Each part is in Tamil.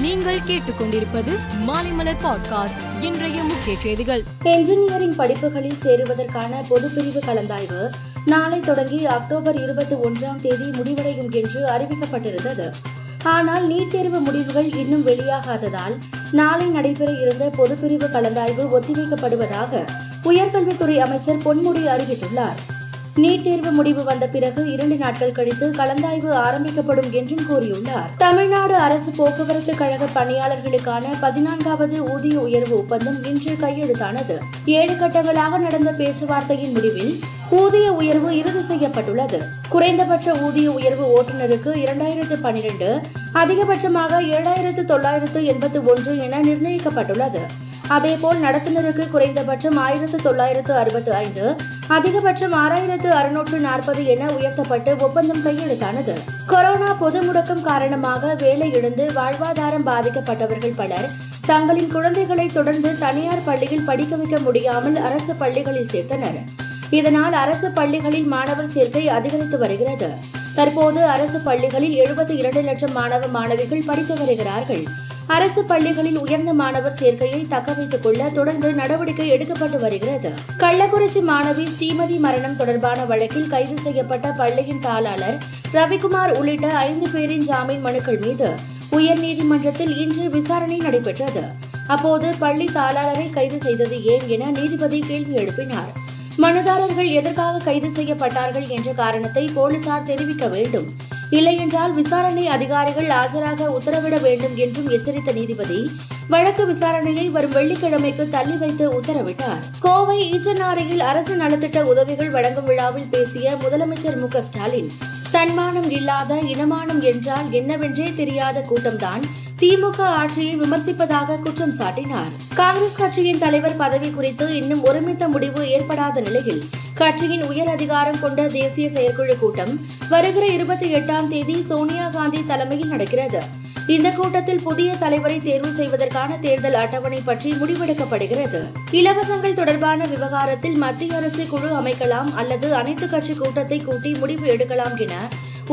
நீங்கள் கேட்டுக்கொண்டிருப்பது மாலைமலர் பாட்காஸ்ட் இன்றைய முக்கிய செய்திகள். என்ஜினியரிங் படிப்புகளில் சேருவதற்கான பொதுப்பிரிவு கலந்தாய்வு. நாளை தொடங்கி அக்டோபர் இருபத்தி ஒன்றாம் தேதி முடிவடையும் என்று அறிவிக்கப்பட்டிருந்தது. ஆனால் நீட் தேர்வு முடிவுகள் இன்னும் வெளியாகாததால் நாளை நடைபெற இருந்த பொதுப்பிரிவு கலந்தாய்வு ஒத்திவைக்கப்படுவதாக உயர்கல்வித்துறை அமைச்சர் பொன்முடி அறிவித்துள்ளார். நீட் தேர்வு முடிவு வந்த பிறகு இரண்டு நாட்கள் கழித்து கலந்தாய்வு ஆரம்பிக்கப்படும் என்றும் கூறியுள்ளார். தமிழ்நாடு அரசு போக்குவரத்து கழக பணியாளர்களுக்கான பதினான்காவது ஊதிய உயர்வு ஒப்பந்தம் இன்று கையெழுத்தானது. ஏழு கட்டங்களாக நடந்த பேச்சுவார்த்தையின் முடிவில் ஊதிய உயர்வு இறுதி செய்யப்பட்டுள்ளது. குறைந்தபட்ச ஊதிய உயர்வு ஓட்டுநருக்கு இரண்டாயிரத்து பனிரெண்டு அதிகபட்சமாக ஏழாயிரத்து தொள்ளாயிரத்து எண்பத்து ஒன்று என நிர்ணயிக்கப்பட்டுள்ளது. அதேபோல் நடத்துனருக்கு குறைந்தபட்சம் ஆயிரத்து தொள்ளாயிரத்து அறுபத்து ஐந்து அதிகபட்சம் ஆறாயிரத்து அறுநூற்று நாற்பது என உயர்த்தப்பட்டு ஒப்பந்தம் கையெழுத்தானது. கொரோனா பொது முடக்கம் காரணமாக வேலை இழந்து வாழ்வாதாரம் பாதிக்கப்பட்டவர்கள் பலர் தங்களின் குழந்தைகளை தொடர்ந்து தனியார் பள்ளியில் படிக்க வைக்க முடியாமல் அரசு பள்ளிகளில் சேர்த்தனர். இதனால் அரசு பள்ளிகளில் மாணவர் சேர்க்கை அதிகரித்து வருகிறது. தற்போது அரசு பள்ளிகளில் எழுபத்தி இரண்டு லட்சம் மாணவ மாணவிகள் படித்து வருகிறார்கள். அரசு பள்ளிகளில் உயர்ந்த மாணவர் சேர்க்கையை தக்க வைத்துக் கொள்ள தொடர்ந்து நடவடிக்கை எடுக்கப்பட்டு வருகிறது. கள்ளக்குறிச்சி மாணவி ஸ்ரீமதி மரணம் தொடர்பான வழக்கில் கைது செய்யப்பட்ட பள்ளியின் தாளாளர் ரவிக்குமார் உள்ளிட்ட ஐந்து பேரின் ஜாமீன் மனுக்கள் மீது உயர்நீதிமன்றத்தில் இன்று விசாரணை நடைபெற்றது. அப்போது பள்ளி தாளாளரை கைது செய்தது ஏன் என நீதிபதி கேள்வி எழுப்பினார். மனுதாரர்கள் எதற்காக கைது செய்யப்பட்டார்கள் என்ற காரணத்தை போலீசார் தெரிவிக்க வேண்டும். இல்லையென்றால் விசாரணை அதிகாரிகள் ஆஜராக உத்தரவிட வேண்டும் என்றும் எச்சரித்த நீதிபதி வழக்கு விசாரணையை வரும் வெள்ளிக்கிழமைக்கு தள்ளி வைத்து உத்தரவிட்டார். கோவை ஈச்சனாரியில் அரசு நலத்திட்ட உதவிகள் வழங்கும் விழாவில் பேசிய முதலமைச்சர் மு ஸ்டாலின் தன்மானம் இல்லாத இனமானம் என்றால் என்னவென்றே தெரியாத கூட்டம்தான் திமுக ஆட்சியை விமர்சிப்பதாக குற்றம் சாட்டினார். காங்கிரஸ் கட்சியின் தலைவர் பதவி குறித்து இன்னும் ஒருமித்த முடிவு ஏற்படாத நிலையில் கட்சியின் உயர் அதிகாரம் கொண்ட தேசிய செயற்குழு கூட்டம் வருகிற இருபத்தி எட்டாம் தேதி சோனியா காந்தி தலைமையில் நடக்கிறது. இந்த கூட்டத்தில் புதிய தலைவரை தேர்வு செய்வதற்கான தேர்தல் அட்டவணை பற்றி முடிவெடுக்கப்படுகிறது. இலவசங்கள் தொடர்பான விவகாரத்தில் மத்திய அரசு குழு அமைக்கலாம் அல்லது அனைத்து கட்சி கூட்டத்தை கூட்டி முடிவு எடுக்கலாம் என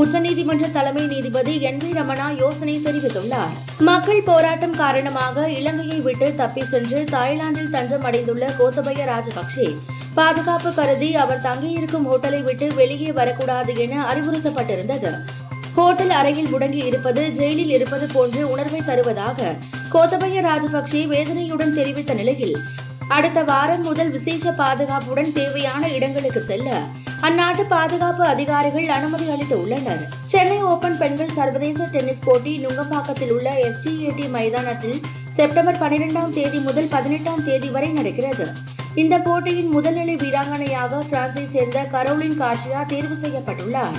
உச்சநீதிமன்ற தலைமை நீதிபதி என் வி ரமணா யோசனை தெரிவித்துள்ளார். மக்கள் போராட்டம் காரணமாக இலங்கையை விட்டு தப்பி சென்று தாய்லாந்தில் தஞ்சம் அடைந்துள்ள கோத்தபய ராஜபக்சே பாதுகாப்பு கருதி அவர் தங்கியிருக்கும் ஹோட்டலை விட்டு வெளியே வரக்கூடாது என அறிவுறுத்தப்பட்டிருந்தது. ஹோட்டல் அறையில் முடங்கி இருப்பது ஜெயிலில் இருப்பது போன்று உணர்வை தருவதாக கோத்தபய ராஜபக்சே வேதனையுடன் தெரிவித்த நிலையில் அடுத்த வாரம் முதல் விசேஷ பாதுகாப்புடன் தேவையான இடங்களுக்கு செல்ல அந்நாட்டு பாதுகாப்பு அதிகாரிகள் அனுமதி அளித்து உள்ளனர். சென்னை ஓபன் பெண்கள் சர்வதேச டென்னிஸ் போட்டி நுங்கம்பாக்கத்தில் உள்ள எஸ்டிஏடி மைதானத்தில் செப்டம்பர் பனிரெண்டாம் தேதி முதல் பதினெட்டாம் தேதி வரை நடக்கிறது. இந்த போட்டியின் முதல்நிலை வீராங்கனையாக பிரான்சை சேர்ந்த கரோலின் காஷியா தேர்வு செய்யப்பட்டுள்ளார்.